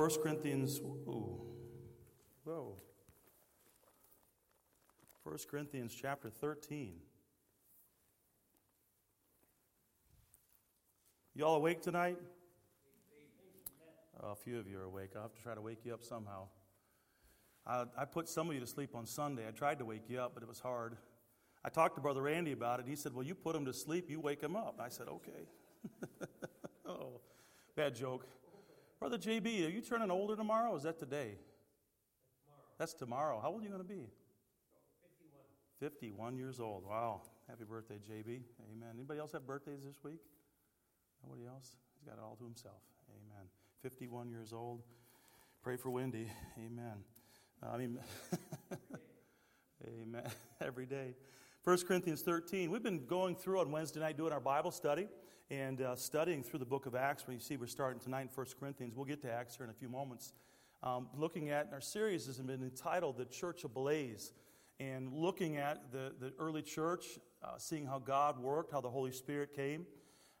1 Corinthians, ooh, whoa. 1 Corinthians chapter 13. Y'all awake tonight? Oh, a few of you are awake. I'll have to try to wake you up somehow. I, I put some of you to sleep on Sunday. I tried to wake you up, but it was hard. I talked to Brother Randy about it. He said, Well, you put him to sleep, you wake him up. I said, Okay. oh, bad joke. Brother JB, are you turning older tomorrow? is that today? That's tomorrow. How old are you going to be? 51. 51 years old. Wow. Happy birthday, JB. Amen. Anybody else have birthdays this week? Nobody else? He's got it all to himself. Amen. 51 years old. Pray for Wendy. Amen. I mean, amen. Every day. 1 Corinthians 13. We've been going through on Wednesday night doing our Bible study and uh, studying through the book of Acts. When you see we're starting tonight in 1 Corinthians, we'll get to Acts here in a few moments. Um, looking at, our series has been entitled The Church Ablaze, and looking at the, the early church, uh, seeing how God worked, how the Holy Spirit came,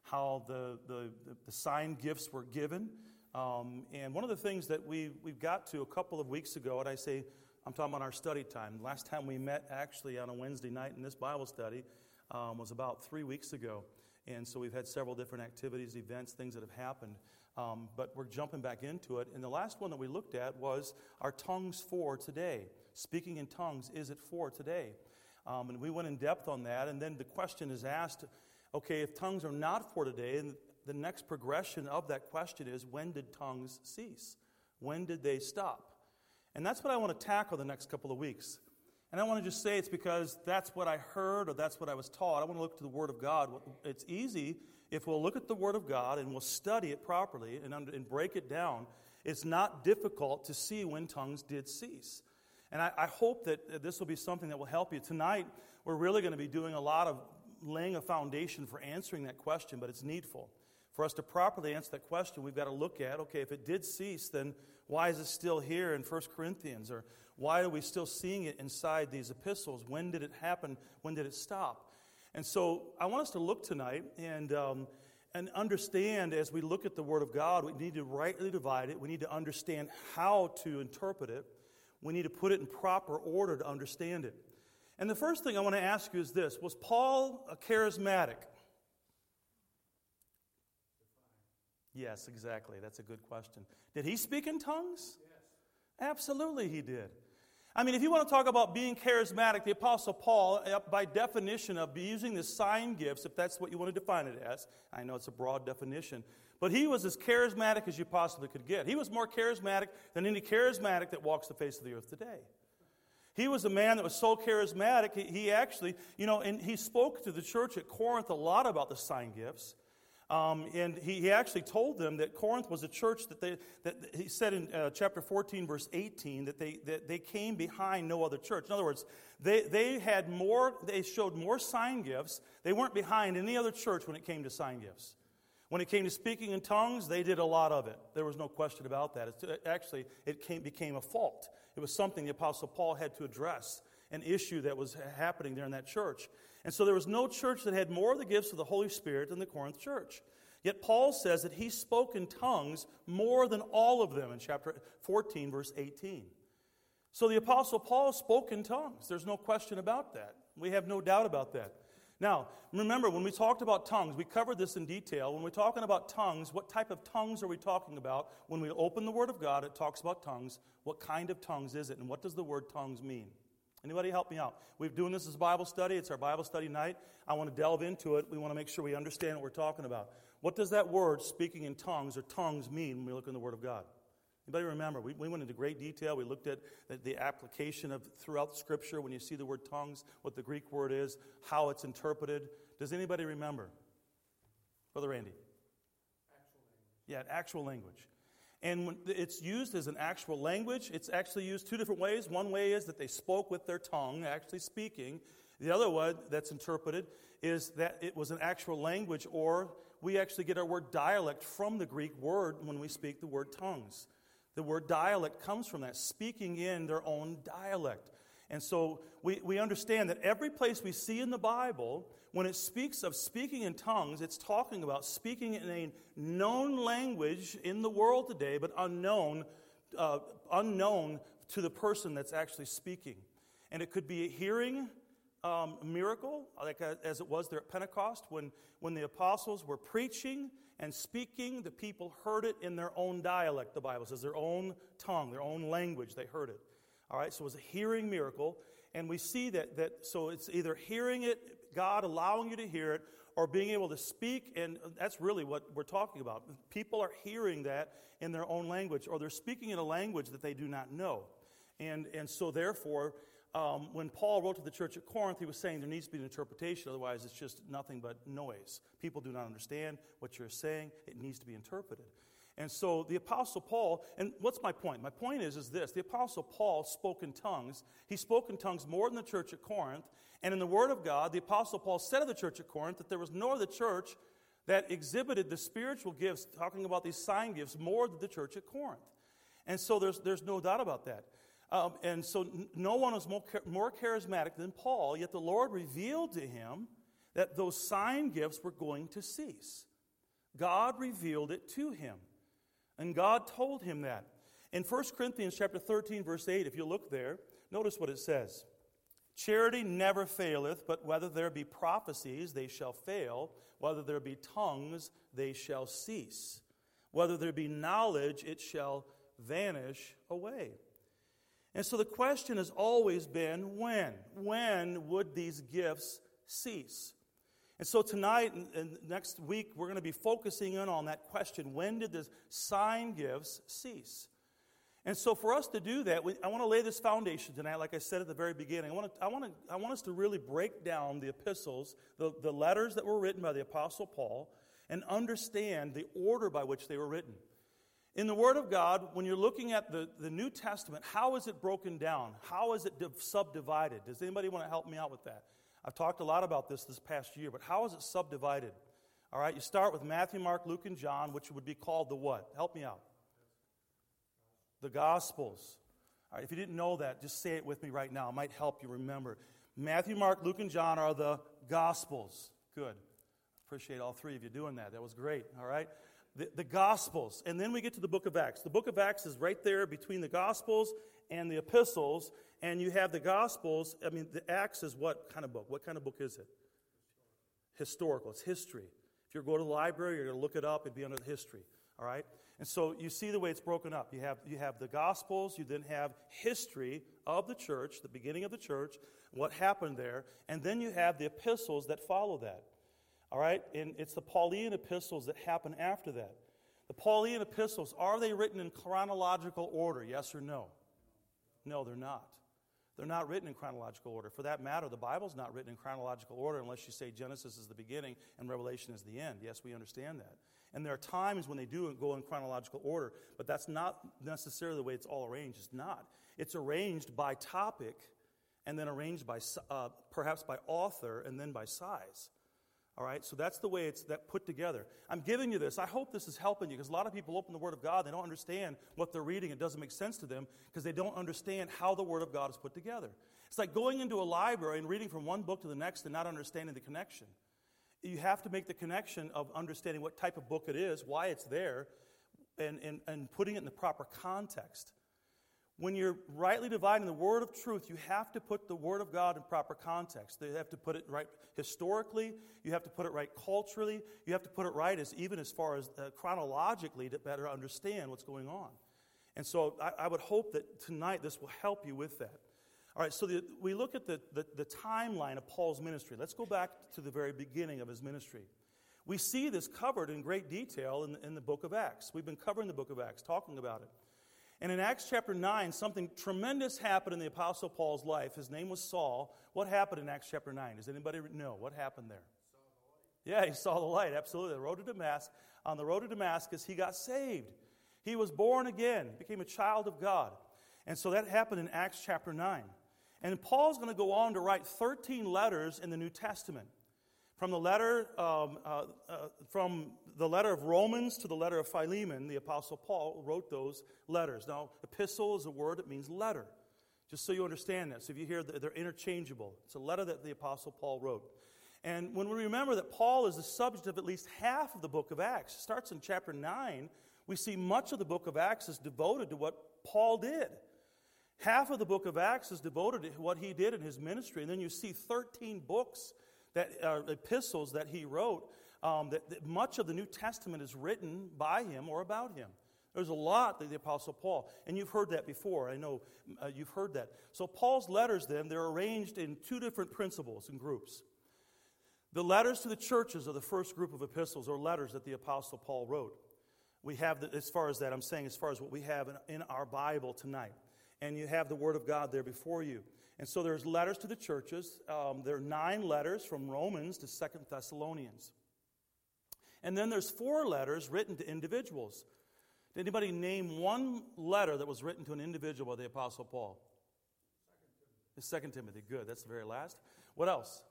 how the, the, the sign gifts were given. Um, and one of the things that we, we've got to a couple of weeks ago, and I say, I'm talking about our study time. Last time we met actually on a Wednesday night in this Bible study um, was about three weeks ago. And so we've had several different activities, events, things that have happened. Um, but we're jumping back into it. And the last one that we looked at was our tongues for today. Speaking in tongues, is it for today? Um, and we went in depth on that. And then the question is asked okay, if tongues are not for today, and the next progression of that question is when did tongues cease? When did they stop? And that's what I want to tackle the next couple of weeks. And I want to just say it's because that's what I heard or that's what I was taught. I want to look to the Word of God. It's easy if we'll look at the Word of God and we'll study it properly and, and break it down. It's not difficult to see when tongues did cease. And I, I hope that this will be something that will help you. Tonight, we're really going to be doing a lot of laying a foundation for answering that question, but it's needful. For us to properly answer that question, we've got to look at okay, if it did cease, then why is it still here in 1 Corinthians? Or why are we still seeing it inside these epistles? When did it happen? When did it stop? And so I want us to look tonight and, um, and understand as we look at the Word of God, we need to rightly divide it. We need to understand how to interpret it. We need to put it in proper order to understand it. And the first thing I want to ask you is this Was Paul a charismatic? Yes, exactly. That's a good question. Did he speak in tongues? Yes. Absolutely, he did. I mean, if you want to talk about being charismatic, the Apostle Paul, uh, by definition of using the sign gifts, if that's what you want to define it as, I know it's a broad definition, but he was as charismatic as you possibly could get. He was more charismatic than any charismatic that walks the face of the earth today. He was a man that was so charismatic, he actually, you know, and he spoke to the church at Corinth a lot about the sign gifts. Um, and he, he, actually told them that Corinth was a church that they, that he said in uh, chapter 14, verse 18, that they, that they came behind no other church. In other words, they, they had more, they showed more sign gifts. They weren't behind any other church when it came to sign gifts. When it came to speaking in tongues, they did a lot of it. There was no question about that. It's, actually, it came, became a fault. It was something the Apostle Paul had to address, an issue that was happening there in that church. And so there was no church that had more of the gifts of the Holy Spirit than the Corinth church. Yet Paul says that he spoke in tongues more than all of them in chapter 14, verse 18. So the Apostle Paul spoke in tongues. There's no question about that. We have no doubt about that. Now, remember, when we talked about tongues, we covered this in detail. When we're talking about tongues, what type of tongues are we talking about? When we open the Word of God, it talks about tongues. What kind of tongues is it? And what does the word tongues mean? Anybody help me out? We're doing this as a Bible study. It's our Bible study night. I want to delve into it. We want to make sure we understand what we're talking about. What does that word, speaking in tongues or tongues, mean when we look in the Word of God? Anybody remember? We, we went into great detail. We looked at the, the application of throughout Scripture when you see the word tongues, what the Greek word is, how it's interpreted. Does anybody remember? Brother Randy. Actual yeah, actual language. And it's used as an actual language, it's actually used two different ways. One way is that they spoke with their tongue, actually speaking. The other one that's interpreted is that it was an actual language, or we actually get our word dialect from the Greek word when we speak the word tongues. The word dialect comes from that, speaking in their own dialect. And so we, we understand that every place we see in the Bible when it speaks of speaking in tongues, it's talking about speaking in a known language in the world today, but unknown, uh, unknown to the person that's actually speaking. And it could be a hearing um, miracle, like as it was there at Pentecost, when, when the apostles were preaching and speaking, the people heard it in their own dialect, the Bible says, their own tongue, their own language, they heard it. All right, so it was a hearing miracle. And we see that, that so it's either hearing it God allowing you to hear it or being able to speak, and that's really what we're talking about. People are hearing that in their own language, or they're speaking in a language that they do not know. And, and so, therefore, um, when Paul wrote to the church at Corinth, he was saying there needs to be an interpretation, otherwise, it's just nothing but noise. People do not understand what you're saying, it needs to be interpreted. And so the Apostle Paul, and what's my point? My point is, is this the Apostle Paul spoke in tongues. He spoke in tongues more than the church at Corinth. And in the Word of God, the Apostle Paul said of the church at Corinth that there was no other church that exhibited the spiritual gifts, talking about these sign gifts, more than the church at Corinth. And so there's, there's no doubt about that. Um, and so no one was more, more charismatic than Paul, yet the Lord revealed to him that those sign gifts were going to cease. God revealed it to him. And God told him that. In 1 Corinthians chapter 13, verse 8, if you look there, notice what it says. Charity never faileth, but whether there be prophecies, they shall fail. Whether there be tongues, they shall cease. Whether there be knowledge, it shall vanish away. And so the question has always been when? When would these gifts cease? And so tonight and, next week, we're going to be focusing in on that question when did the sign gifts cease? And so, for us to do that, we, I want to lay this foundation tonight, like I said at the very beginning. I want, to, I, want to, I want us to really break down the epistles, the, the letters that were written by the Apostle Paul, and understand the order by which they were written. In the Word of God, when you're looking at the, the New Testament, how is it broken down? How is it subdivided? Does anybody want to help me out with that? I've talked a lot about this this past year, but how is it subdivided? All right, you start with Matthew, Mark, Luke, and John, which would be called the what? Help me out. The Gospels. All right, if you didn't know that, just say it with me right now. It might help you remember. Matthew, Mark, Luke, and John are the Gospels. Good. Appreciate all three of you doing that. That was great. All right. The, the, Gospels. And then we get to the book of Acts. The book of Acts is right there between the Gospels and the epistles and you have the Gospels. I mean, the Acts is what kind of book? What kind of book is it? Historical. It's history. If you go to the library, you're going to look it up. It'd be under history. All right? And so you see the way it's broken up. You have, you have the Gospels, you then have history of the church, the beginning of the church, what happened there, and then you have the epistles that follow that. All right? And it's the Pauline epistles that happen after that. The Pauline epistles, are they written in chronological order? Yes or no? No, they're not. They're not written in chronological order. For that matter, the Bible's not written in chronological order unless you say Genesis is the beginning and Revelation is the end. Yes, we understand that. And there are times when they do go in chronological order, but that's not necessarily the way it's all arranged. It's not. It's arranged by topic and then arranged by uh, perhaps by author and then by size. All right, so that's the way it's that put together. I'm giving you this. I hope this is helping you because a lot of people open the Word of God, they don't understand what they're reading. It doesn't make sense to them because they don't understand how the Word of God is put together. It's like going into a library and reading from one book to the next and not understanding the connection. You have to make the connection of understanding what type of book it is, why it's there, and, and, and putting it in the proper context. When you're rightly dividing the word of truth, you have to put the word of God in proper context. You have to put it right historically. You have to put it right culturally. You have to put it right as even as far as uh, chronologically to better understand what's going on. And so I, I, would hope that tonight this will help you with that. All right, so the, we look at the, the, the timeline of Paul's ministry. Let's go back to the very beginning of his ministry. We see this covered in great detail in, in the book of Acts. We've been covering the book of Acts, talking about it. And in Acts chapter 9, something tremendous happened in the Apostle Paul's life. His name was Saul. What happened in Acts chapter 9? Does anybody know? What happened there? Yeah, he saw the light, absolutely. The road to Damascus. On the road to Damascus, he got saved. He was born again, became a child of God. And so that happened in Acts chapter 9. And Paul's going to go on to write 13 letters in the New Testament. From the letter, um, uh, uh, from the letter of Romans to the letter of Philemon, the Apostle Paul wrote those letters. Now, epistle is a word that means letter, just so you understand that. So if you hear that they're interchangeable, it's a letter that the Apostle Paul wrote. And when we remember that Paul is the subject of at least half of the book of Acts, starts in chapter 9, we see much of the book of Acts is devoted to what Paul did. Half of the book of Acts is devoted to what he did in his ministry. And then you see 13 books, that uh, epistles that he wrote. Um, that, that much of the New Testament is written by him or about him. There's a lot that the Apostle Paul, and you've heard that before. I know uh, you've heard that. So, Paul's letters, then, they're arranged in two different principles and groups. The letters to the churches are the first group of epistles or letters that the Apostle Paul wrote. We have, the, as far as that, I'm saying, as far as what we have in, in our Bible tonight and you have the Word of God there before you. And so there's letters to the churches. Um, there are nine letters from Romans to Second Thessalonians. And then there's four letters written to individuals. Did anybody name one letter that was written to an individual by the Apostle Paul? It's Second Timothy. Good. That's the very last. What else?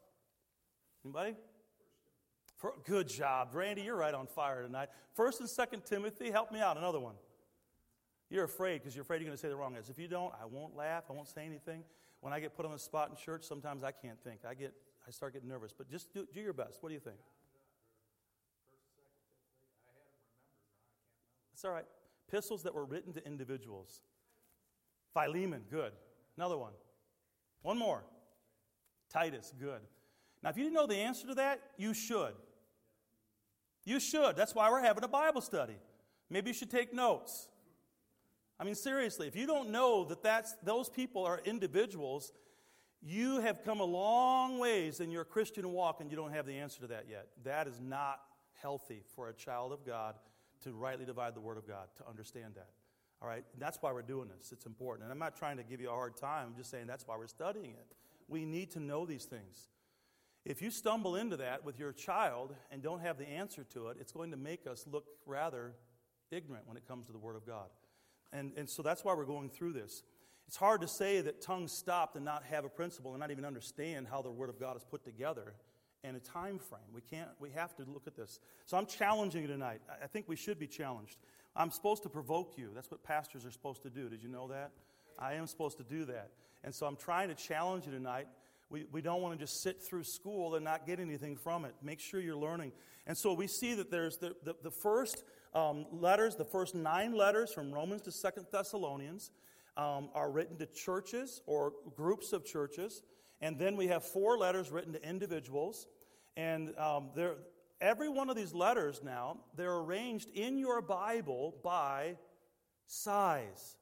Anybody? For, good job, Randy. You're right on fire tonight. First and Second Timothy. Help me out. Another one. You're afraid because you're afraid you're going to say the wrong answer. If you don't, I won't laugh. I won't say anything. When I get put on the spot in church, sometimes I can't think. I get, I start getting nervous. But just do, do your best. What do you think? It's all right. Epistles that were written to individuals. Philemon, good. Another one. One more. Titus, good. Now, if you didn't know the answer to that, you should. You should. That's why we're having a Bible study. Maybe you should take notes. I mean, seriously, if you don't know that that's, those people are individuals, you have come a long ways in your Christian walk and you don't have the answer to that yet. That is not healthy for a child of God to rightly divide the Word of God, to understand that. All right? And that's why we're doing this. It's important. And I'm not trying to give you a hard time, I'm just saying that's why we're studying it. We need to know these things. If you stumble into that with your child and don't have the answer to it, it's going to make us look rather ignorant when it comes to the Word of God. And, and so that's why we're going through this. It's hard to say that tongues stopped and not have a principle and not even understand how the Word of God is put together and a time frame. We can't, we have to look at this. So I'm challenging you tonight. I think we should be challenged. I'm supposed to provoke you. That's what pastors are supposed to do. Did you know that? I am supposed to do that. And so I'm trying to challenge you tonight. We, we don't want to just sit through school and not get anything from it. Make sure you're learning. And so we see that there's the, the, the first um, letters, the first nine letters from Romans to Second Thessalonians, um, are written to churches or groups of churches. And then we have four letters written to individuals. And um, every one of these letters now, they're arranged in your Bible by size.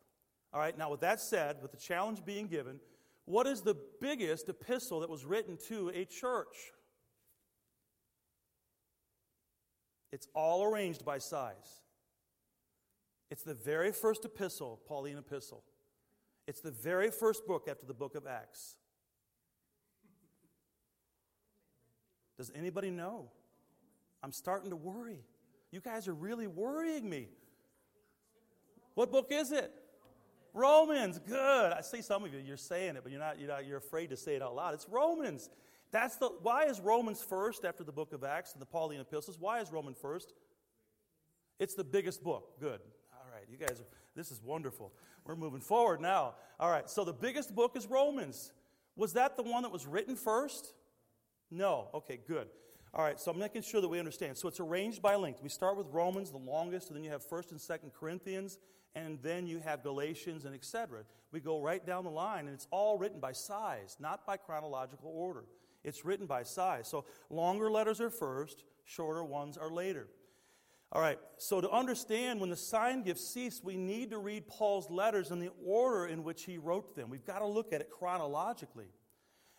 All right, now with that said, with the challenge being given, what is the biggest epistle that was written to a church? It's all arranged by size. It's the very first epistle, Pauline epistle. It's the very first book after the book of Acts. Does anybody know? I'm starting to worry. You guys are really worrying me. What book is it? Romans. Good. I see some of you, you're saying it, but you're not, you're not, you're afraid to say it out loud. It's Romans. That's the, why is Romans first after the book of Acts and the Pauline epistles? Why is Romans first? It's the biggest book. Good. All right, you guys, this is wonderful. We're moving forward now. All right, so the biggest book is Romans. Was that the one that was written first? No. Okay, good. All right, so I'm making sure that we understand. So it's arranged by length. We start with Romans, the longest, and then you have 1st and 2nd Corinthians, and then you have Galatians and etc. We go right down the line, and it's all written by size, not by chronological order. It's written by size. So longer letters are first, shorter ones are later. All right, so to understand when the sign gifts ceased, we need to read Paul's letters in the order in which he wrote them. We've got to look at it chronologically.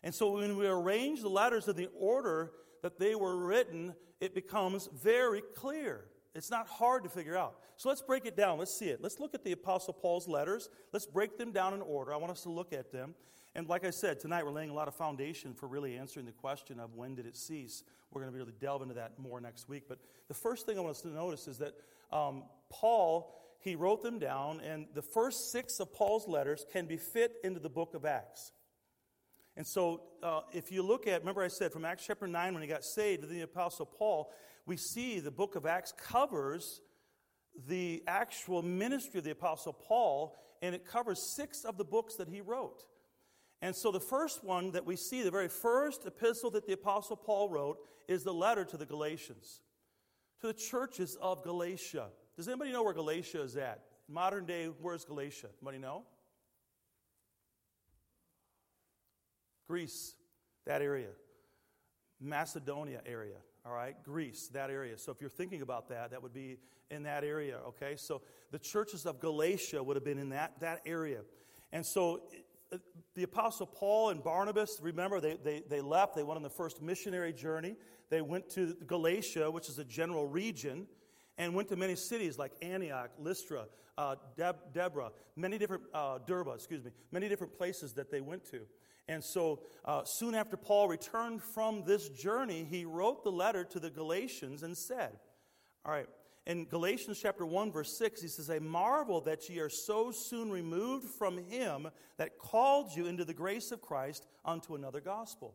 And so when we arrange the letters in the order that they were written, it becomes very clear. It's not hard to figure out. So let's break it down. Let's see it. Let's look at the Apostle Paul's letters. Let's break them down in order. I want us to look at them. And like I said, tonight we're laying a lot of foundation for really answering the question of when did it cease. We're going to be able to delve into that more next week. But the first thing I want us to notice is that um, Paul, he wrote them down, and the first six of Paul's letters can be fit into the book of Acts. And so, uh, if you look at, remember I said from Acts chapter 9 when he got saved to the Apostle Paul, we see the book of Acts covers the actual ministry of the Apostle Paul, and it covers six of the books that he wrote. And so the first one that we see, the very first epistle that the Apostle Paul wrote, is the letter to the Galatians, to the churches of Galatia. Does anybody know where Galatia is at? Modern day, where's Galatia? Anybody know? Greece, that area. Macedonia area, all right? Greece, that area. So if you're thinking about that, that would be in that area, okay? So the churches of Galatia would have been in that, that area. And so uh, the Apostle Paul and Barnabas, remember, they, they, they left. They went on the first missionary journey. They went to Galatia, which is a general region, and went to many cities like Antioch, Lystra, uh, Deb- Deborah, many different, uh, Derba, excuse me, many different places that they went to. And so uh, soon after Paul returned from this journey, he wrote the letter to the Galatians and said, All right, in Galatians chapter 1, verse 6, he says, I marvel that ye are so soon removed from him that called you into the grace of Christ unto another gospel.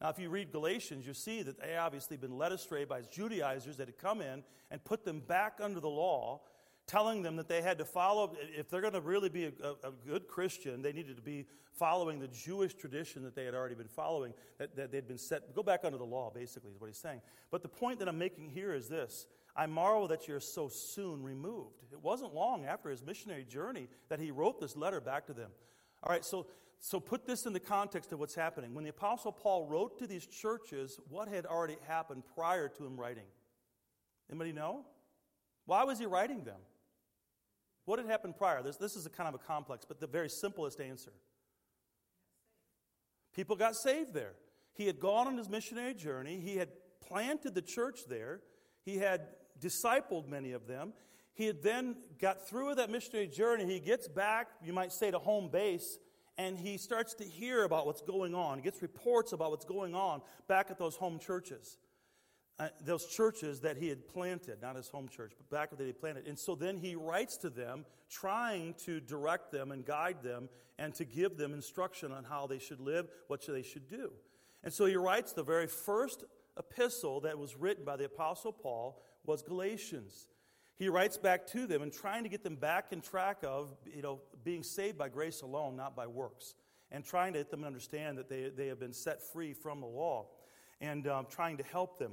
Now, if you read Galatians, you see that they obviously been led astray by Judaizers that had come in and put them back under the law telling them that they had to follow, if they're going to really be a, a, a, good Christian, they needed to be following the Jewish tradition that they had already been following, that, that they'd been set, go back under the law, basically, is what he's saying. But the point that I'm making here is this I marvel that you're so soon removed. It wasn't long after his missionary journey that he wrote this letter back to them. All right, so, so put this in the context of what's happening. When the Apostle Paul wrote to these churches, what had already happened prior to him writing? Anybody know? Why was he writing them? What had happened prior? This, this is a kind of a complex, but the very simplest answer. People got saved there. He had gone on his missionary journey. He had planted the church there. He had discipled many of them. He had then got through with that missionary journey. He gets back, you might say, to home base, and he starts to hear about what's going on. He gets reports about what's going on back at those home churches uh, those churches that he had planted, not his home church, but back that he planted. And so then he writes to them, trying to direct them and guide them and to give them instruction on how they should live, what they should do. And so he writes the very first epistle that was written by the Apostle Paul was Galatians. He writes back to them and trying to get them back in track of, you know, being saved by grace alone, not by works. And trying to get them to understand that they, they have been set free from the law. And um, trying to help them.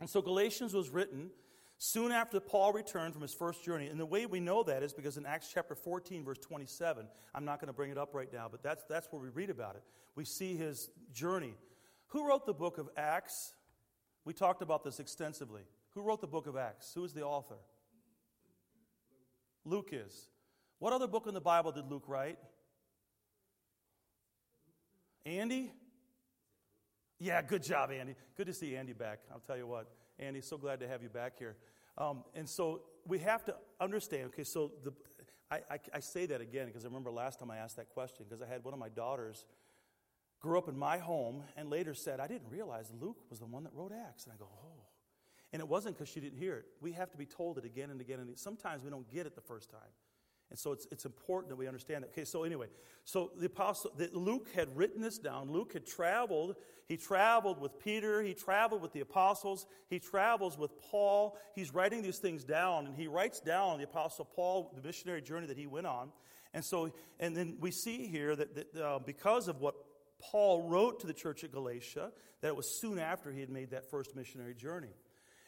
And so Galatians was written soon after Paul returned from his first journey. And the way we know that is because in Acts chapter 14, verse 27, I'm not going to bring it up right now, but that's, that's where we read about it. We see his journey. Who wrote the book of Acts? We talked about this extensively. Who wrote the book of Acts? Who is the author? Luke is. What other book in the Bible did Luke write? Andy? Yeah, good job, Andy. Good to see Andy back. I'll tell you what, Andy, so glad to have you back here. Um, and so we have to understand. Okay, so the, I, I, I say that again because I remember last time I asked that question because I had one of my daughters grew up in my home and later said, I didn't realize Luke was the one that wrote Acts. And I go, oh. And it wasn't because she didn't hear it. We have to be told it again and again. And sometimes we don't get it the first time. And so it's, it's important that we understand that. Okay, so anyway, so the apostle, the, Luke had written this down. Luke had traveled. He traveled with Peter. He traveled with the apostles. He travels with Paul. He's writing these things down, and he writes down the apostle Paul, the missionary journey that he went on. And so, and then we see here that, that uh, because of what Paul wrote to the church at Galatia, that it was soon after he had made that first missionary journey.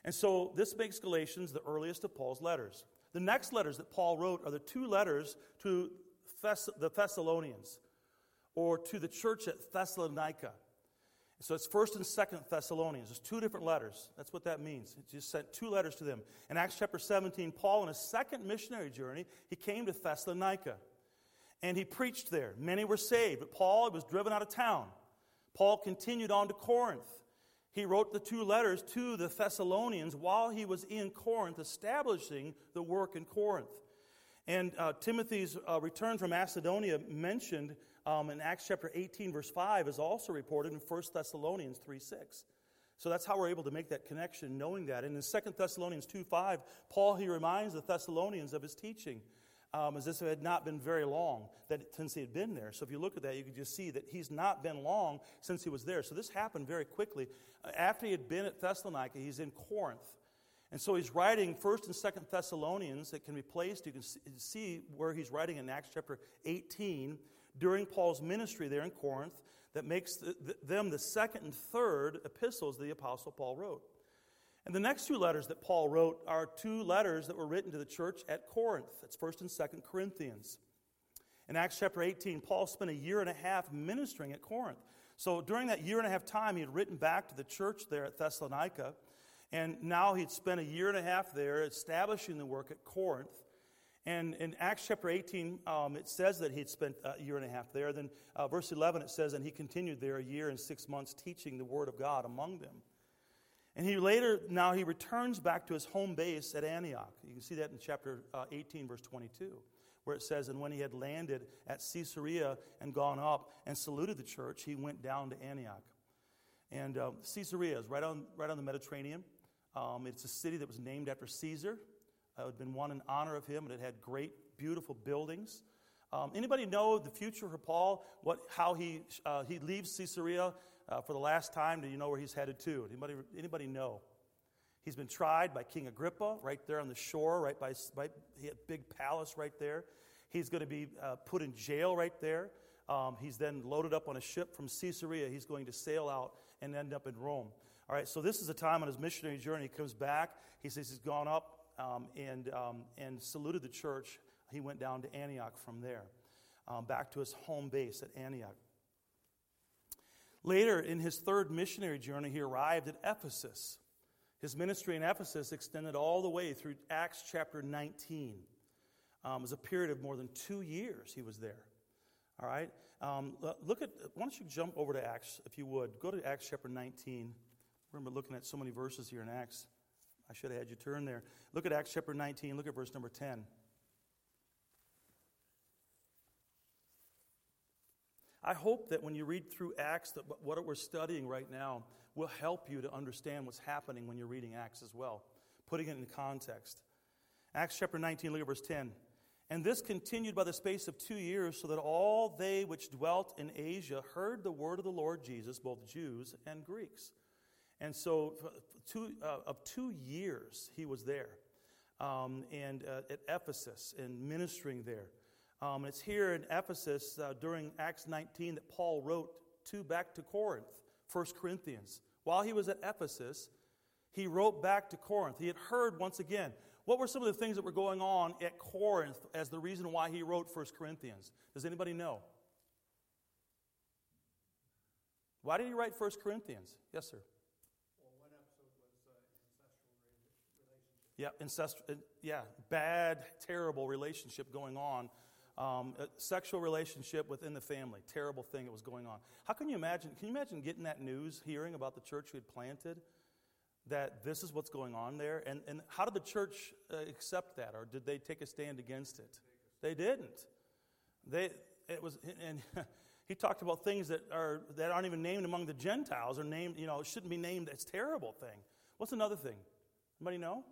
And so this makes Galatians the earliest of Paul's letters. The next letters that Paul wrote are the two letters to Thess- the Thessalonians or to the church at Thessalonica. So it's first and second Thessalonians. There's two different letters. That's what that means. He just sent two letters to them. In Acts chapter 17, Paul, on his second missionary journey, he came to Thessalonica and he preached there. Many were saved, but Paul was driven out of town. Paul continued on to Corinth he wrote the two letters to the Thessalonians while he was in Corinth, establishing the work in Corinth. And uh, Timothy's uh, return from Macedonia, mentioned um, in Acts chapter 18, verse 5, is also reported in 1 Thessalonians 3 6. So that's how we're able to make that connection, knowing that. And in 2 Thessalonians 2 5, Paul, he reminds the Thessalonians of his teaching um, as if it had not been very long that since he had been there. So if you look at that, you can just see that he's not been long since he was there. So this happened very quickly. Uh, after he had been at Thessalonica, he's in Corinth. And so he's writing 1st and 2nd Thessalonians that can be placed. You can see where he's writing in Acts chapter 18 during Paul's ministry there in Corinth that makes the, the, them the second and third epistles the Apostle Paul wrote. And the next two letters that Paul wrote are two letters that were written to the church at Corinth. It's 1st and 2nd Corinthians. In Acts chapter 18, Paul spent a year and a half ministering at Corinth. So during that year and a half time, he had written back to the church there at Thessalonica. And now he'd spent a year and a half there establishing the work at Corinth. And in Acts chapter 18, um, it says that he'd spent a year and a half there. Then uh, verse 11, it says, and he continued there a year and six months teaching the word of God among them. And he later, now he returns back to his home base at Antioch. You can see that in chapter uh, 18, verse 22, where it says, And when he had landed at Caesarea and gone up and saluted the church, he went down to Antioch. And uh, Caesarea is right on, right on the Mediterranean. Um, it's a city that was named after Caesar. Uh, it had been won in honor of him, and it had great, beautiful buildings. Um, anybody know the future for Paul? What, how he, uh, he leaves Caesarea uh, for the last time? Do you know where he's headed to? Anybody, anybody know? He's been tried by King Agrippa right there on the shore, right by, right, he big palace right there. He's going to be uh, put in jail right there. Um, he's then loaded up on a ship from Caesarea. He's going to sail out and end up in Rome. All right, so this is a time on his missionary journey. He comes back. He says he's gone up um, and, um, and saluted the church. He went down to Antioch from there, um, back to his home base at Antioch. Later, in his third missionary journey, he arrived at Ephesus. His ministry in Ephesus extended all the way through Acts chapter 19. Um, it was a period of more than two years he was there. All right? Um, look at, why don't you jump over to Acts, if you would? Go to Acts chapter 19. Remember looking at so many verses here in Acts. I should have had you turn there. Look at Acts chapter 19. Look at verse number 10. I hope that when you read through Acts, that what we're studying right now will help you to understand what's happening when you're reading Acts as well, putting it in context. Acts chapter 19, look at verse 10. And this continued by the space of two years, so that all they which dwelt in Asia heard the word of the Lord Jesus, both Jews and Greeks. And so, two, uh, of two years, he was there um, and uh, at Ephesus and ministering there. Um, it's here in Ephesus uh, during Acts 19 that Paul wrote to back to Corinth, 1 Corinthians. While he was at Ephesus, he wrote back to Corinth. He had heard once again what were some of the things that were going on at Corinth as the reason why he wrote 1 Corinthians. Does anybody know? Why did he write 1 Corinthians? Yes, sir. Yeah, incest, uh, yeah, bad, terrible relationship going on. Um, sexual relationship within the family, terrible thing that was going on. How can you imagine? Can you imagine getting that news, hearing about the church you had planted, that this is what's going on there? And, and how did the church uh, accept that, or did they take a stand against it? They didn't. They, it was, and he talked about things that are that aren't even named among the Gentiles, or named, you know, shouldn't be named as terrible thing. What's another thing? Anybody know?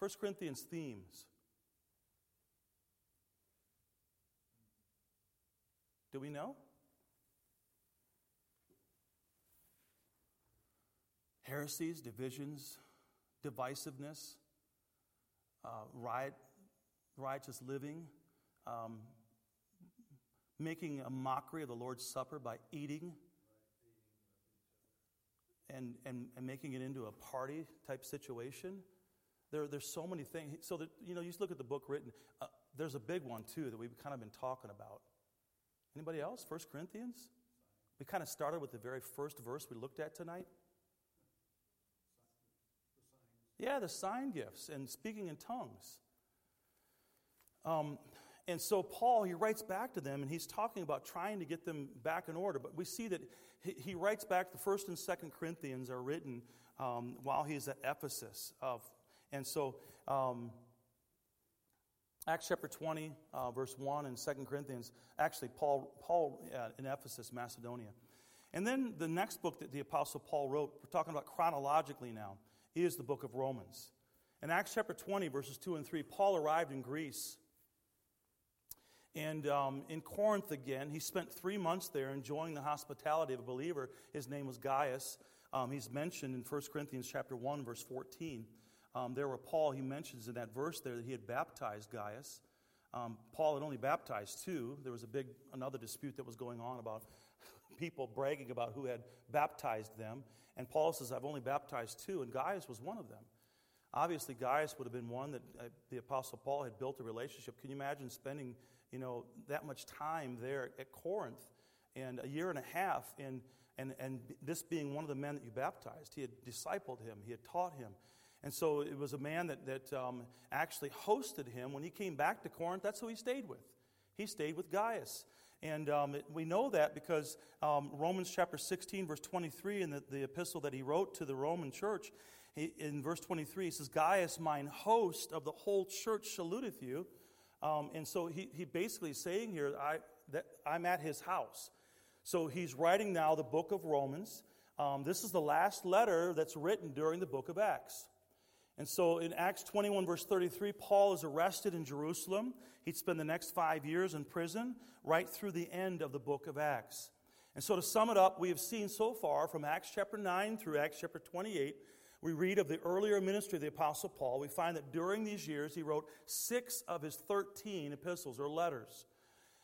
First Corinthians themes. Do we know? Heresies, divisions, divisiveness, uh, right, righteous living, um, making a mockery of the Lord's Supper by eating and, and, and making it into a party type situation. There, there's so many things. So that, you know, you just look at the book written. Uh, there's a big one, too, that we've kind of been talking about. Anybody else? First Corinthians? We kind of started with the very first verse we looked at tonight. Yeah, the sign gifts and speaking in tongues. Um, and so Paul, he writes back to them and he's talking about trying to get them back in order. But we see that he, he writes back, the first and second Corinthians are written um, while he's at Ephesus. Of and so, um, Acts chapter 20, uh, verse 1, and 2 Corinthians, actually, Paul, Paul uh, in Ephesus, Macedonia. And then the next book that the Apostle Paul wrote, we're talking about chronologically now, is the book of Romans. In Acts chapter 20, verses 2 and 3, Paul arrived in Greece. And um, in Corinth again, he spent three months there enjoying the hospitality of a believer. His name was Gaius. Um, he's mentioned in 1 Corinthians chapter 1, verse 14. Um, there were Paul, he mentions in that verse there that he had baptized Gaius. Um, Paul had only baptized two. There was a big, another dispute that was going on about people bragging about who had baptized them. And Paul says, I've only baptized two, and Gaius was one of them. Obviously, Gaius would have been one that uh, the Apostle Paul had built a relationship. Can you imagine spending, you know, that much time there at Corinth and a year and a half, and, and, and this being one of the men that you baptized? He had discipled him, he had taught him. And so it was a man that, that um, actually hosted him. When he came back to Corinth, that's who he stayed with. He stayed with Gaius. And um, it, we know that because um, Romans chapter 16, verse 23, in the, the epistle that he wrote to the Roman church, he, in verse 23, he says, Gaius, mine host of the whole church, saluteth you. Um, and so he, he basically is saying here, I, that I'm at his house. So he's writing now the book of Romans. Um, this is the last letter that's written during the book of Acts. And so in Acts 21, verse 33, Paul is arrested in Jerusalem. He'd spend the next five years in prison, right through the end of the book of Acts. And so to sum it up, we have seen so far from Acts chapter 9 through Acts chapter 28, we read of the earlier ministry of the Apostle Paul. We find that during these years, he wrote six of his 13 epistles or letters.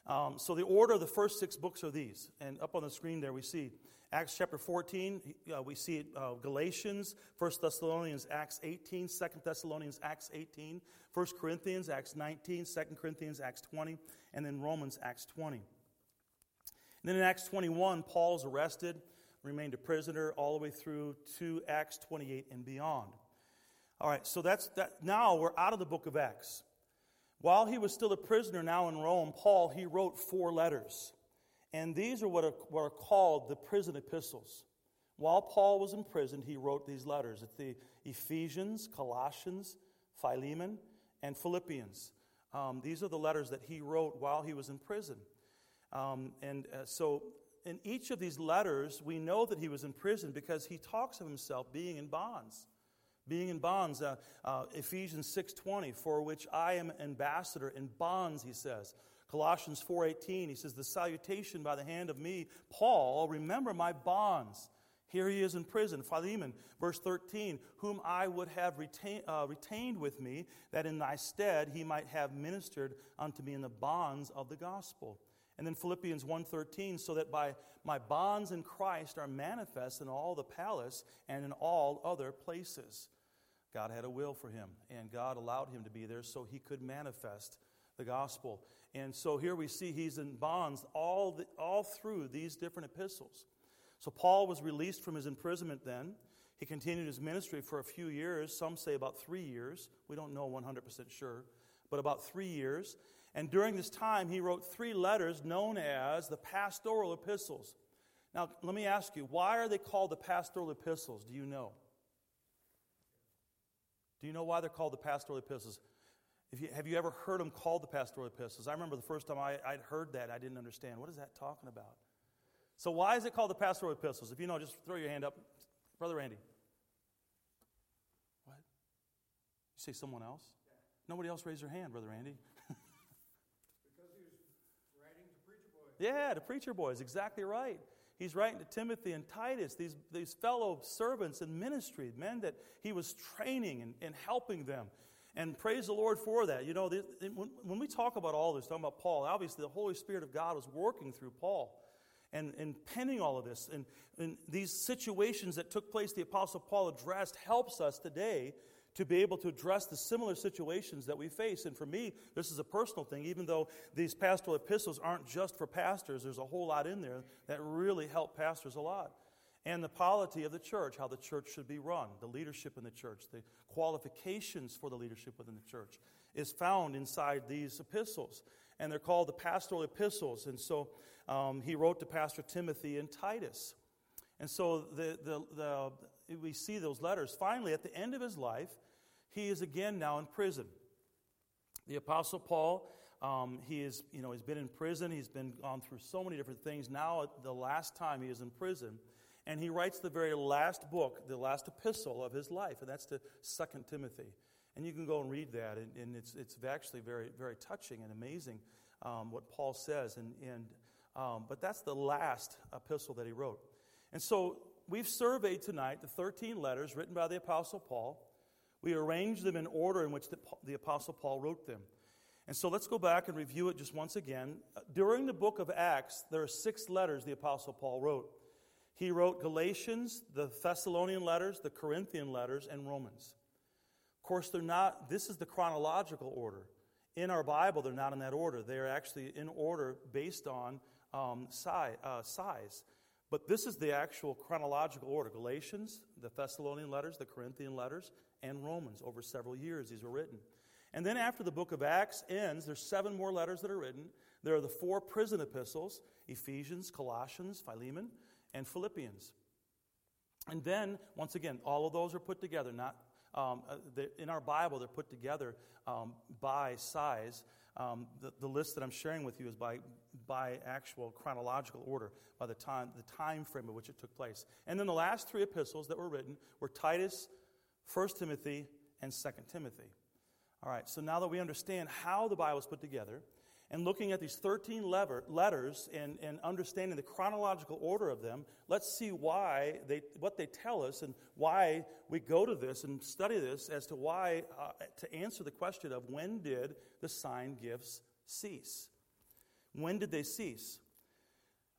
Um, so the order of the first six books are these. And up on the screen there, we see Acts chapter 14, uh, we see uh, Galatians, 1 Thessalonians, Acts 18, 2 Thessalonians, Acts 18, 1 Corinthians, Acts 19, 2 Corinthians, Acts 20, and then Romans, Acts 20. And then in Acts 21, Paul's arrested, remained a prisoner all the way through to Acts 28 and beyond. All right, so that's that. Now we're out of the book of Acts. While he was still a prisoner now in Rome, Paul, he wrote four letters. And these are what are, what are called the prison epistles. While Paul was in prison, he wrote these letters. It's the Ephesians, Colossians, Philemon, and Philippians. Um, these are the letters that he wrote while he was in prison. Um, and uh, so, in each of these letters, we know that he was in prison because he talks of himself being in bonds. Being in bonds, uh, uh, Ephesians 6:20, for which I am ambassador in bonds, he says. Colossians 4:18 he says the salutation by the hand of me Paul remember my bonds. Here he is in prison Philemon verse 13 whom I would have retain, uh, retained with me that in thy stead he might have ministered unto me in the bonds of the gospel. And then Philippians 1:13 so that by my bonds in Christ are manifest in all the palace and in all other places. God had a will for him and God allowed him to be there so he could manifest the gospel and so here we see he's in bonds all, the, all through these different epistles. So Paul was released from his imprisonment then. He continued his ministry for a few years. Some say about three years. We don't know 100% sure, but about three years. And during this time, he wrote three letters known as the pastoral epistles. Now, let me ask you, why are they called the pastoral epistles? Do you know? Do you know why they're called the pastoral epistles? You, have you ever heard them called the pastoral epistles? I remember the first time I, would heard that, I didn't understand. What is that talking about? So, why is it called the pastoral epistles? If you know, just throw your hand up. Brother Randy. What? You say someone else? Yeah. Nobody else raised their hand, Brother Randy. because he was writing to preacher boys. Yeah, to preacher boys, exactly right. He's writing to Timothy and Titus, these, these fellow servants in ministry, men that he was training and, and helping them. And praise the Lord for that. You know, when we talk about all this, talking about Paul, obviously the Holy Spirit of God was working through Paul and, and penning all of this. And, and these situations that took place, the Apostle Paul addressed, helps us today to be able to address the similar situations that we face. And for me, this is a personal thing, even though these pastoral epistles aren't just for pastors, there's a whole lot in there that really help pastors a lot and the polity of the church, how the church should be run, the leadership in the church, the qualifications for the leadership within the church is found inside these epistles. And they're called the pastoral epistles. And so um, he wrote to Pastor Timothy and Titus. And so the, the, the, we see those letters. Finally, at the end of his life, he is again now in prison. The Apostle Paul, um, he is, you know, he's been in prison. He's been gone through so many different things. Now, the last time he is in prison, and he writes the very last book, the last epistle of his life, and that's to Second Timothy. And you can go and read that, and, and it's, it's actually very, very touching and amazing um, what Paul says. And, and, um, but that's the last epistle that he wrote. And so we've surveyed tonight the 13 letters written by the Apostle Paul. We arranged them in order in which the, the Apostle Paul wrote them. And so let's go back and review it just once again. During the book of Acts, there are six letters the Apostle Paul wrote. He wrote Galatians, the Thessalonian letters, the Corinthian letters, and Romans. Of course, they're not, this is the chronological order. In our Bible, they're not in that order. They are actually in order based on um, size, uh, size. But this is the actual chronological order Galatians, the Thessalonian letters, the Corinthian letters, and Romans. Over several years, these were written. And then after the book of Acts ends, there's seven more letters that are written. There are the four prison epistles Ephesians, Colossians, Philemon, and Philippians. And then, once again, all of those are put together. Not um, uh, in our Bible, they're put together um, by size. Um, the, the, list that I'm sharing with you is by, by actual chronological order, by the time, the time frame in which it took place. And then the last three epistles that were written were Titus, 1 Timothy, and 2 Timothy. All right, so now that we understand how the Bible is put together, and looking at these 13 lever, letters and, and understanding the chronological order of them, let's see why they, what they tell us and why we go to this and study this as to why, uh, to answer the question of when did the sign gifts cease? When did they cease?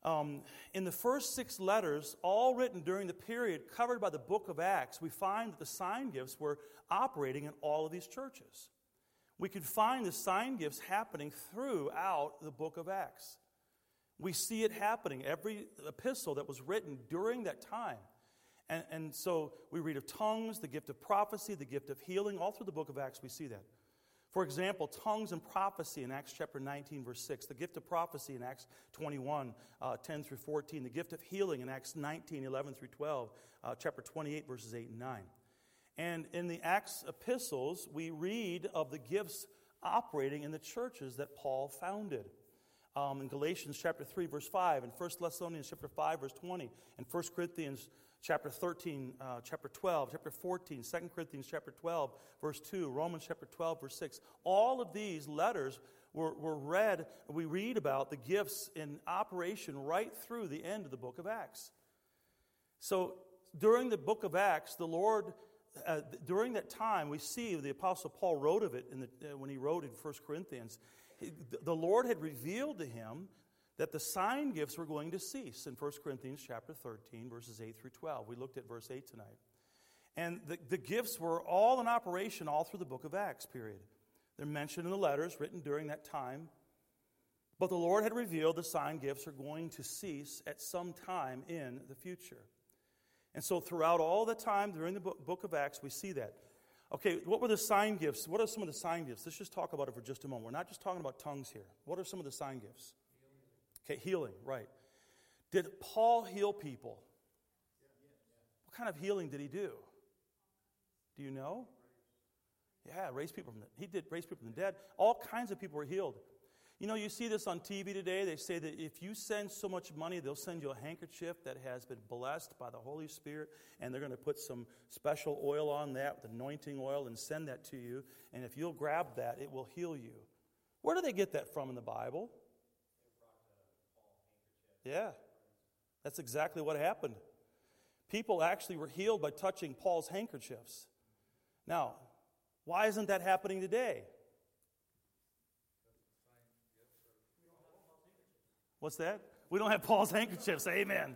Um, in the first six letters, all written during the period covered by the book of Acts, we find that the sign gifts were operating in all of these churches. We can find the sign gifts happening throughout the book of Acts. We see it happening every epistle that was written during that time. And, and so we read of tongues, the gift of prophecy, the gift of healing. All through the book of Acts, we see that. For example, tongues and prophecy in Acts chapter 19, verse 6, the gift of prophecy in Acts 21, uh, 10 through 14, the gift of healing in Acts 19, 11 through 12, uh, chapter 28, verses 8 and 9. And in the Acts epistles, we read of the gifts operating in the churches that Paul founded. Um, in Galatians chapter 3, verse 5, and 1 Thessalonians chapter 5, verse 20, and 1 Corinthians chapter 13, uh, chapter 12, chapter 14, 2 Corinthians chapter 12, verse 2, Romans chapter 12, verse 6. All of these letters were, were read, we read about the gifts in operation right through the end of the book of Acts. So during the book of Acts, the Lord uh, during that time, we see the Apostle Paul wrote of it the, uh, when he wrote in 1 Corinthians. He, the Lord had revealed to him that the sign gifts were going to cease in 1 Corinthians chapter 13, verses 8 through 12. We looked at verse 8 tonight. And the, the gifts were all in operation all through the book of Acts, period. They're mentioned in the letters written during that time. But the Lord had revealed the sign gifts are going to cease at some time in the future. And so, throughout all the time during the book of Acts, we see that. Okay, what were the sign gifts? What are some of the sign gifts? Let's just talk about it for just a moment. We're not just talking about tongues here. What are some of the sign gifts? Okay, healing, right. Did Paul heal people? What kind of healing did he do? Do you know? Yeah, raise people from the he did raise people from the dead. All kinds of people were healed. You know, you see this on TV today. They say that if you send so much money, they'll send you a handkerchief that has been blessed by the Holy Spirit, and they're going to put some special oil on that, with anointing oil, and send that to you. And if you'll grab that, it will heal you. Where do they get that from in the Bible? Uh, yeah, that's exactly what happened. People actually were healed by touching Paul's handkerchiefs. Now, why isn't that happening today? What's that? We don't have Paul's handkerchiefs. Amen.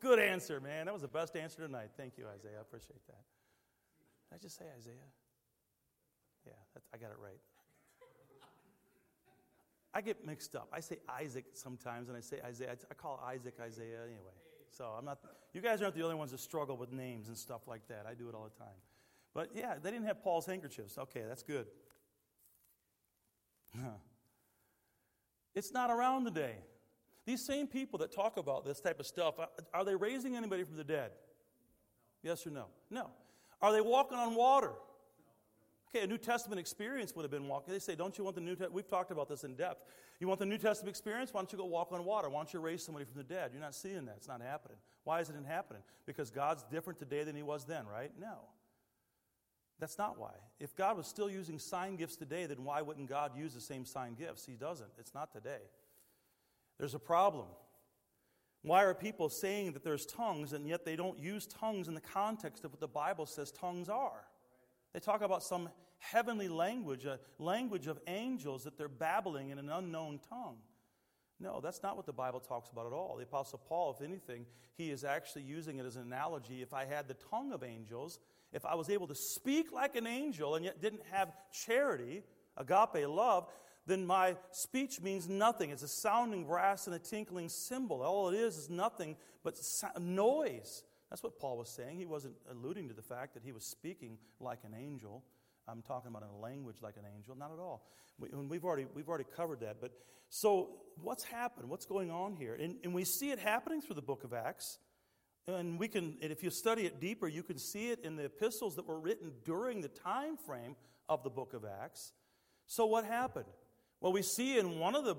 Good answer, man. That was the best answer tonight. Thank you, Isaiah. I appreciate that. Did I just say Isaiah? Yeah, I got it right. I get mixed up. I say Isaac sometimes, and I say Isaiah. I call Isaac Isaiah anyway. So I'm not. You guys aren't the only ones that struggle with names and stuff like that. I do it all the time. But yeah, they didn't have Paul's handkerchiefs. Okay, that's good. It's not around today. These same people that talk about this type of stuff, uh, are they raising anybody from the dead? Yes or no? No. Are they walking on water? Okay, a New Testament experience would have been walking. They say, don't you want the New Testament? We've talked about this in depth. You want the New Testament experience? Why don't you go walk on water? Why don't you raise somebody from the dead? You're not seeing that. It's not happening. Why isn't it happening? Because God's different today than he was then, right? No. That's not why. If God was still using sign gifts today, then why wouldn't God use the same sign gifts? He doesn't. It's not today. There's a problem. Why are people saying that there's tongues and yet they don't use tongues in the context of what the Bible says tongues are? They talk about some heavenly language, a language of angels that they're babbling in an unknown tongue. No, that's not what the Bible talks about at all. The Apostle Paul, if anything, he is actually using it as an analogy. If I had the tongue of angels, if I was able to speak like an angel and yet didn't have charity, agape love, then my speech means nothing. It's a sounding brass and a tinkling cymbal. All it is is nothing but noise. That's what Paul was saying. He wasn't alluding to the fact that he was speaking like an angel. I'm talking about in a language like an angel. Not at all. We, have already, we've already covered that. But so, what's happened? What's going on here? And, and we see it happening through the book of Acts. And we can, and if you study it deeper, you can see it in the epistles that were written during the time frame of the book of Acts. So, what happened? Well, we see in one of the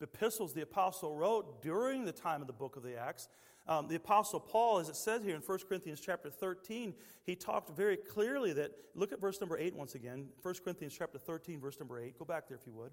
epistles the apostle wrote during the time of the book of the Acts, um, the apostle Paul, as it says here in 1 Corinthians chapter 13, he talked very clearly that, look at verse number 8 once again. 1 Corinthians chapter 13, verse number 8. Go back there if you would.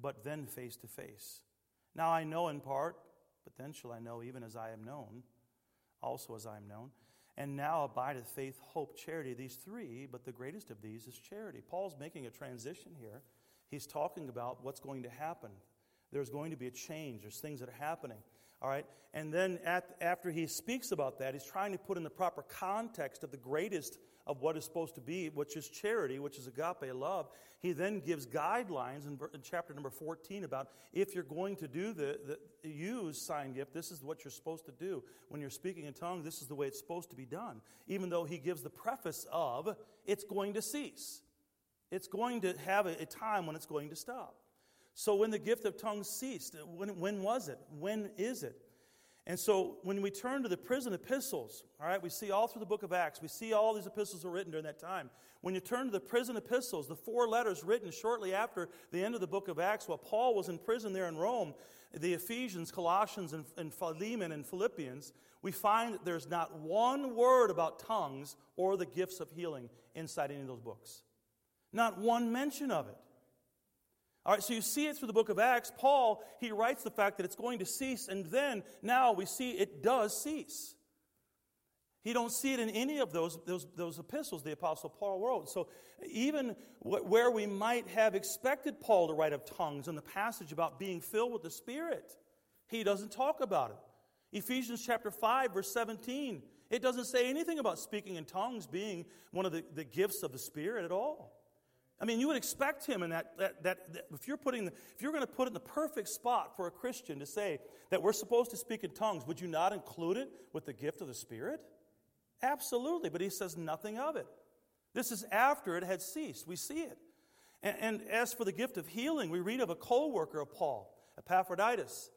but then face to face. Now I know in part, but then shall I know even as I am known, also as I am known. And now abideth faith, hope, charity, these three, but the greatest of these is charity. Paul's making a transition here. He's talking about what's going to happen. There's going to be a change, there's things that are happening. All right? And then at, after he speaks about that, he's trying to put in the proper context of the greatest of what is supposed to be, which is charity, which is agape love. He then gives guidelines in, in chapter number 14 about if you're going to do the, the use sign gift, this is what you're supposed to do. When you're speaking in tongues, this is the way it's supposed to be done. Even though he gives the preface of it's going to cease. It's going to have a, a time when it's going to stop. So when the gift of tongues ceased, when, when was it? When is it? And so when we turn to the prison epistles, all right, we see all through the book of Acts, we see all these epistles were written during that time. When you turn to the prison epistles, the four letters written shortly after the end of the book of Acts, while Paul was in prison there in Rome, the Ephesians, Colossians, and, and Philemon and Philippians, we find that there's not one word about tongues or the gifts of healing inside any of those books. Not one mention of it. All right, so you see it through the book of Acts. Paul, he writes the fact that it's going to cease, and then now we see it does cease. He don't see it in any of those, those, those epistles the Apostle Paul wrote. So even where we might have expected Paul to write of tongues in the passage about being filled with the Spirit, he doesn't talk about it. Ephesians chapter 5, verse 17, it doesn't say anything about speaking in tongues being one of the, the gifts of the Spirit at all. I mean, you would expect him in that, that, that, that if you're putting, the, if you're going to put it in the perfect spot for a Christian to say that we're supposed to speak in tongues, would you not include it with the gift of the Spirit? Absolutely, but he says nothing of it. This is after it had ceased. We see it. And, and as for the gift of healing, we read of a co worker of Paul, Epaphroditus,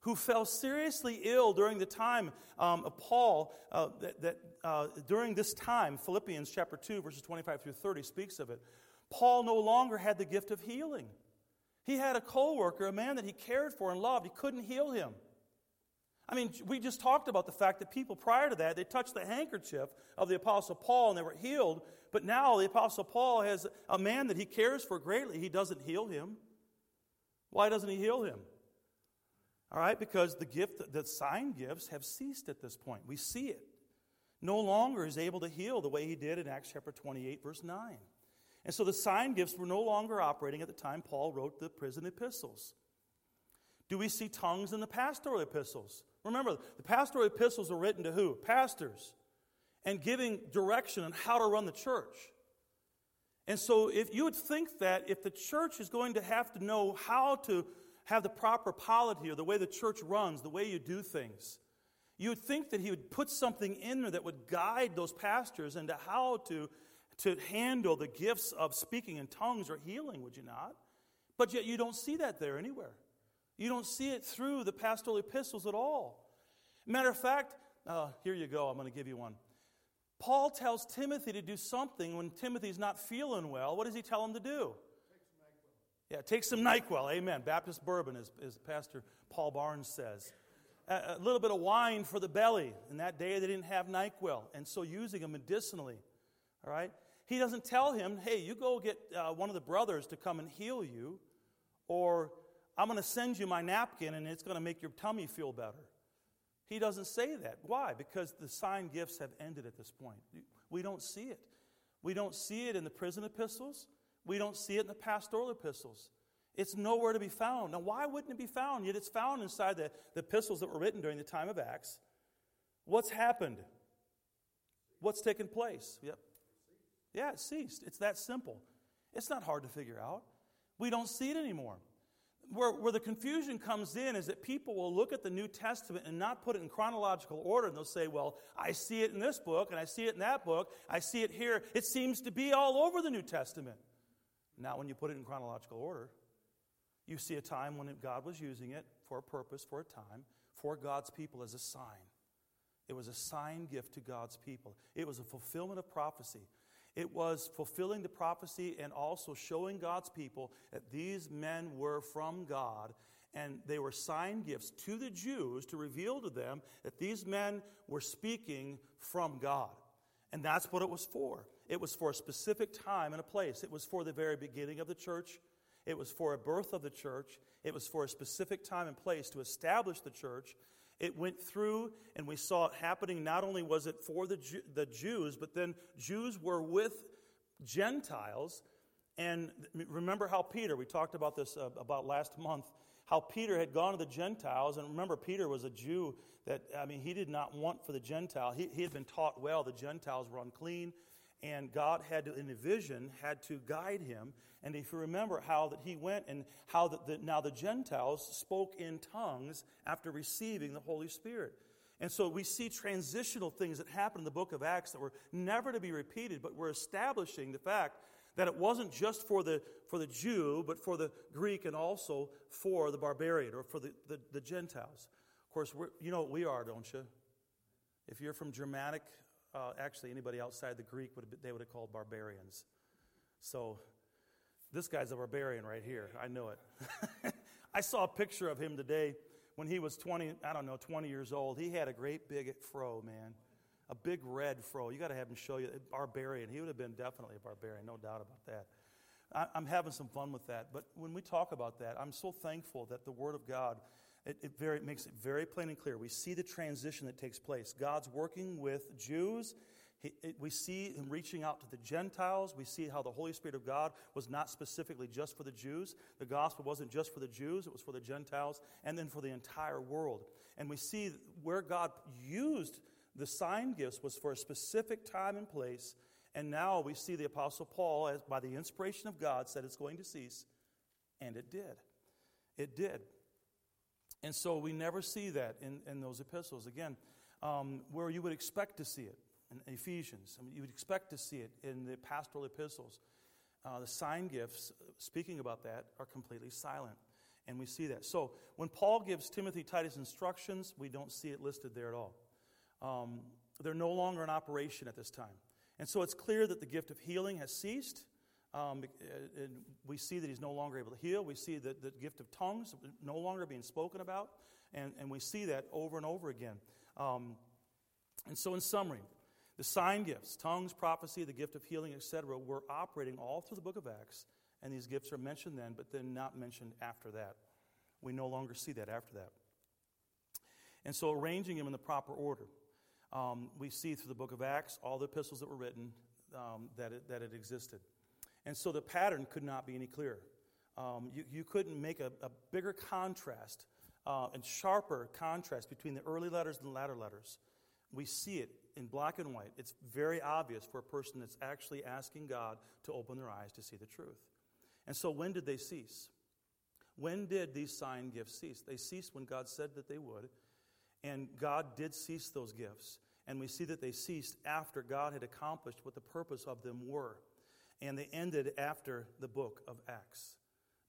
who fell seriously ill during the time um, of Paul, uh, that, that uh, during this time, Philippians chapter 2, verses 25 through 30 speaks of it Paul no longer had the gift of healing. He had a co worker, a man that he cared for and loved. He couldn't heal him. I mean, we just talked about the fact that people prior to that, they touched the handkerchief of the Apostle Paul and they were healed. But now the Apostle Paul has a man that he cares for greatly. He doesn't heal him. Why doesn't he heal him? All right, because the gift, the sign gifts have ceased at this point. We see it. No longer is able to heal the way he did in Acts chapter 28, verse 9. And so the sign gifts were no longer operating at the time Paul wrote the prison epistles. Do we see tongues in the pastoral epistles? Remember, the pastoral epistles are written to who? Pastors. And giving direction on how to run the church. And so, if you would think that if the church is going to have to know how to have the proper polity or the way the church runs, the way you do things, you would think that he would put something in there that would guide those pastors into how to to handle the gifts of speaking in tongues or healing, would you not? But yet you don't see that there anywhere. You don't see it through the pastoral epistles at all. Matter of fact, uh, here you go, I'm going to give you one. Paul tells Timothy to do something when Timothy's not feeling well. What does he tell him to do? Yeah, take some NyQuil. Amen. Baptist bourbon, as, as Pastor Paul Barnes says. A, a, little bit of wine for the belly. In that day, they didn't have NyQuil, and so using them medicinally. All right? He doesn't tell him, hey, you go get uh, one of the brothers to come and heal you, or I'm going to send you my napkin and it's going to make your tummy feel better. He doesn't say that. Why? Because the sign gifts have ended at this point. We don't see it. We don't see it in the prison epistles. We don't see it in the pastoral epistles. It's nowhere to be found. Now, why wouldn't it be found? Yet it's found inside the, the epistles that were written during the time of Acts. What's happened? What's taken place? Yep. Yeah, it ceased. It's that simple. It's not hard to figure out. We don't see it anymore. Where, where the confusion comes in is that people will look at the New Testament and not put it in chronological order, and they'll say, Well, I see it in this book, and I see it in that book, I see it here. It seems to be all over the New Testament. Not when you put it in chronological order. You see a time when God was using it for a purpose, for a time, for God's people as a sign. It was a sign gift to God's people. It was a fulfillment of prophecy. It was fulfilling the prophecy and also showing God's people that these men were from God and they were sign gifts to the Jews to reveal to them that these men were speaking from God. And that's what it was for. It was for a specific time and a place. It was for the very beginning of the church. It was for a birth of the church. It was for a specific time and place to establish the church. It went through, and we saw it happening. Not only was it for the, Jew, the Jews, but then Jews were with Gentiles. And remember how Peter, we talked about this uh, about last month, how Peter had gone to the Gentiles. And remember, Peter was a Jew that, I mean, he did not want for the Gentile. He, he had been taught well the Gentiles were unclean and God had to, in a vision, had to guide him. And if you remember how that he went and how that the, now the Gentiles spoke in tongues after receiving the Holy Spirit. And so we see transitional things that happen in the book of Acts that were never to be repeated, but we're establishing the fact that it wasn't just for the, for the Jew, but for the Greek and also for the barbarian or for the, the, the Gentiles. Of course, you know what we are, don't you? If you're from Germanic uh, actually anybody outside the Greek would have, they would have called barbarians. So this guy's a barbarian right here. I know it. I saw a picture of him today when he was 20, I don't know, 20 years old. He had a great big fro, man. A big red fro. You got to have him show you. Barbarian. He would have been definitely a barbarian, no doubt about that. I, I'm having some fun with that. But when we talk about that, I'm so thankful that the Word of God it, it, very, it makes it very plain and clear. We see the transition that takes place. God's working with Jews. He, it, we see him reaching out to the Gentiles. We see how the Holy Spirit of God was not specifically just for the Jews. The gospel wasn't just for the Jews, it was for the Gentiles and then for the entire world. And we see where God used the sign gifts was for a specific time and place. And now we see the Apostle Paul, as by the inspiration of God, said it's going to cease. And it did. It did. And so we never see that in, in those epistles. Again, um, where you would expect to see it in Ephesians, I mean, you would expect to see it in the pastoral epistles. Uh, the sign gifts, speaking about that, are completely silent. And we see that. So when Paul gives Timothy Titus instructions, we don't see it listed there at all. Um, they're no longer in operation at this time. And so it's clear that the gift of healing has ceased. Um, and we see that he's no longer able to heal. We see that the gift of tongues no longer being spoken about. And, and we see that over and over again. Um, and so, in summary, the sign gifts, tongues, prophecy, the gift of healing, etc., were operating all through the book of Acts. And these gifts are mentioned then, but then not mentioned after that. We no longer see that after that. And so, arranging them in the proper order, um, we see through the book of Acts, all the epistles that were written, um, that, it, that it existed. And so the pattern could not be any clearer. Um, you, you couldn't make a, a bigger contrast uh, and sharper contrast between the early letters and the latter letters. We see it in black and white. It's very obvious for a person that's actually asking God to open their eyes to see the truth. And so, when did they cease? When did these sign gifts cease? They ceased when God said that they would, and God did cease those gifts. And we see that they ceased after God had accomplished what the purpose of them were. And they ended after the book of Acts.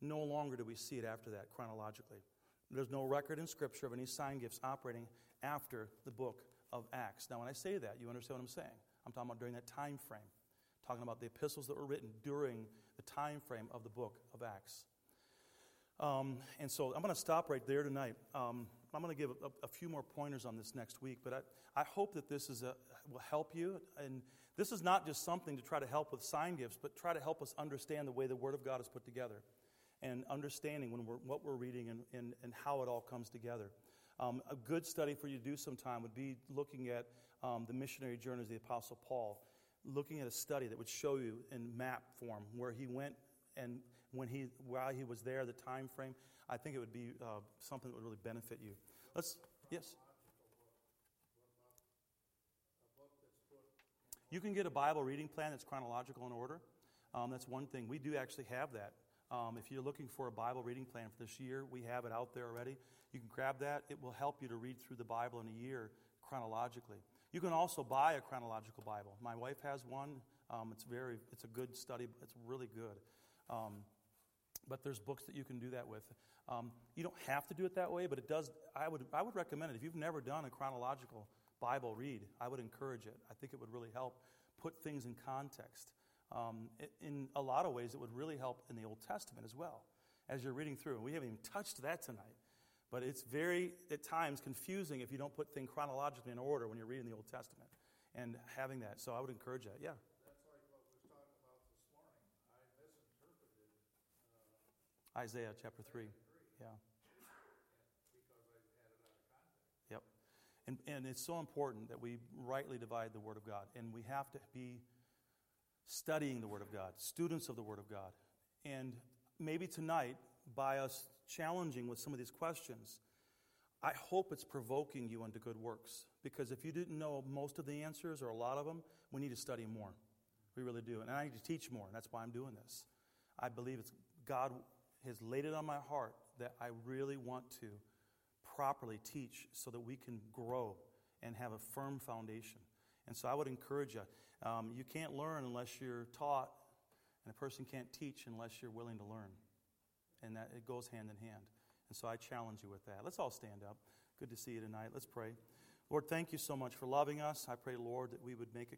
No longer do we see it after that chronologically. There's no record in Scripture of any sign gifts operating after the book of Acts. Now, when I say that, you understand what I'm saying. I'm talking about during that time frame, talking about the epistles that were written during the time frame of the book of Acts. Um, and so I'm going to stop right there tonight. Um, I'm going to give a, a, few more pointers on this next week, but I, I hope that this is a, will help you. And this is not just something to try to help with sign gifts, but try to help us understand the way the Word of God is put together and understanding when we're, what we're reading and, and, and how it all comes together. Um, a good study for you to do sometime would be looking at um, the missionary journeys of the Apostle Paul, looking at a study that would show you in map form where he went and when he while he was there, the time frame. I think it would be uh, something that would really benefit you. Let's yes. You can get a Bible reading plan that's chronological in order. Um, that's one thing. We do actually have that. Um, if you're looking for a Bible reading plan for this year, we have it out there already. You can grab that. It will help you to read through the Bible in a year chronologically. You can also buy a chronological Bible. My wife has one. Um, it's very, it's a good study. It's really good. Um, but there's books that you can do that with. Um, you don't have to do it that way, but it does. I would, I would recommend it. If you've never done a chronological Bible read, I would encourage it. I think it would really help put things in context. Um, in a lot of ways, it would really help in the Old Testament as well as you're reading through. And we haven't even touched that tonight. But it's very, at times, confusing if you don't put things chronologically in order when you're reading the Old Testament and having that. So I would encourage that. Yeah. That's like what was talked about this morning. I misinterpreted uh, Isaiah chapter 3. 3. Yeah. Because I had it out of context. Yep. And, and it's so important that we rightly divide the Word of God. And we have to be studying the Word of God, students of the Word of God. And maybe tonight, by us challenging with some of these questions, I hope it's provoking you into good works. Because if you didn't know most of the answers or a lot of them, we need to study more. We really do. And I need to teach more, and that's why I'm doing this. I believe it's God has laid it on my heart that I really want to properly teach so that we can grow and have a firm foundation. And so I would encourage you. Um, you can't learn unless you're taught, and a person can't teach unless you're willing to learn and that it goes hand in hand. And so I challenge you with that. Let's all stand up. Good to see you tonight. Let's pray. Lord, thank you so much for loving us. I pray, Lord, that we would make a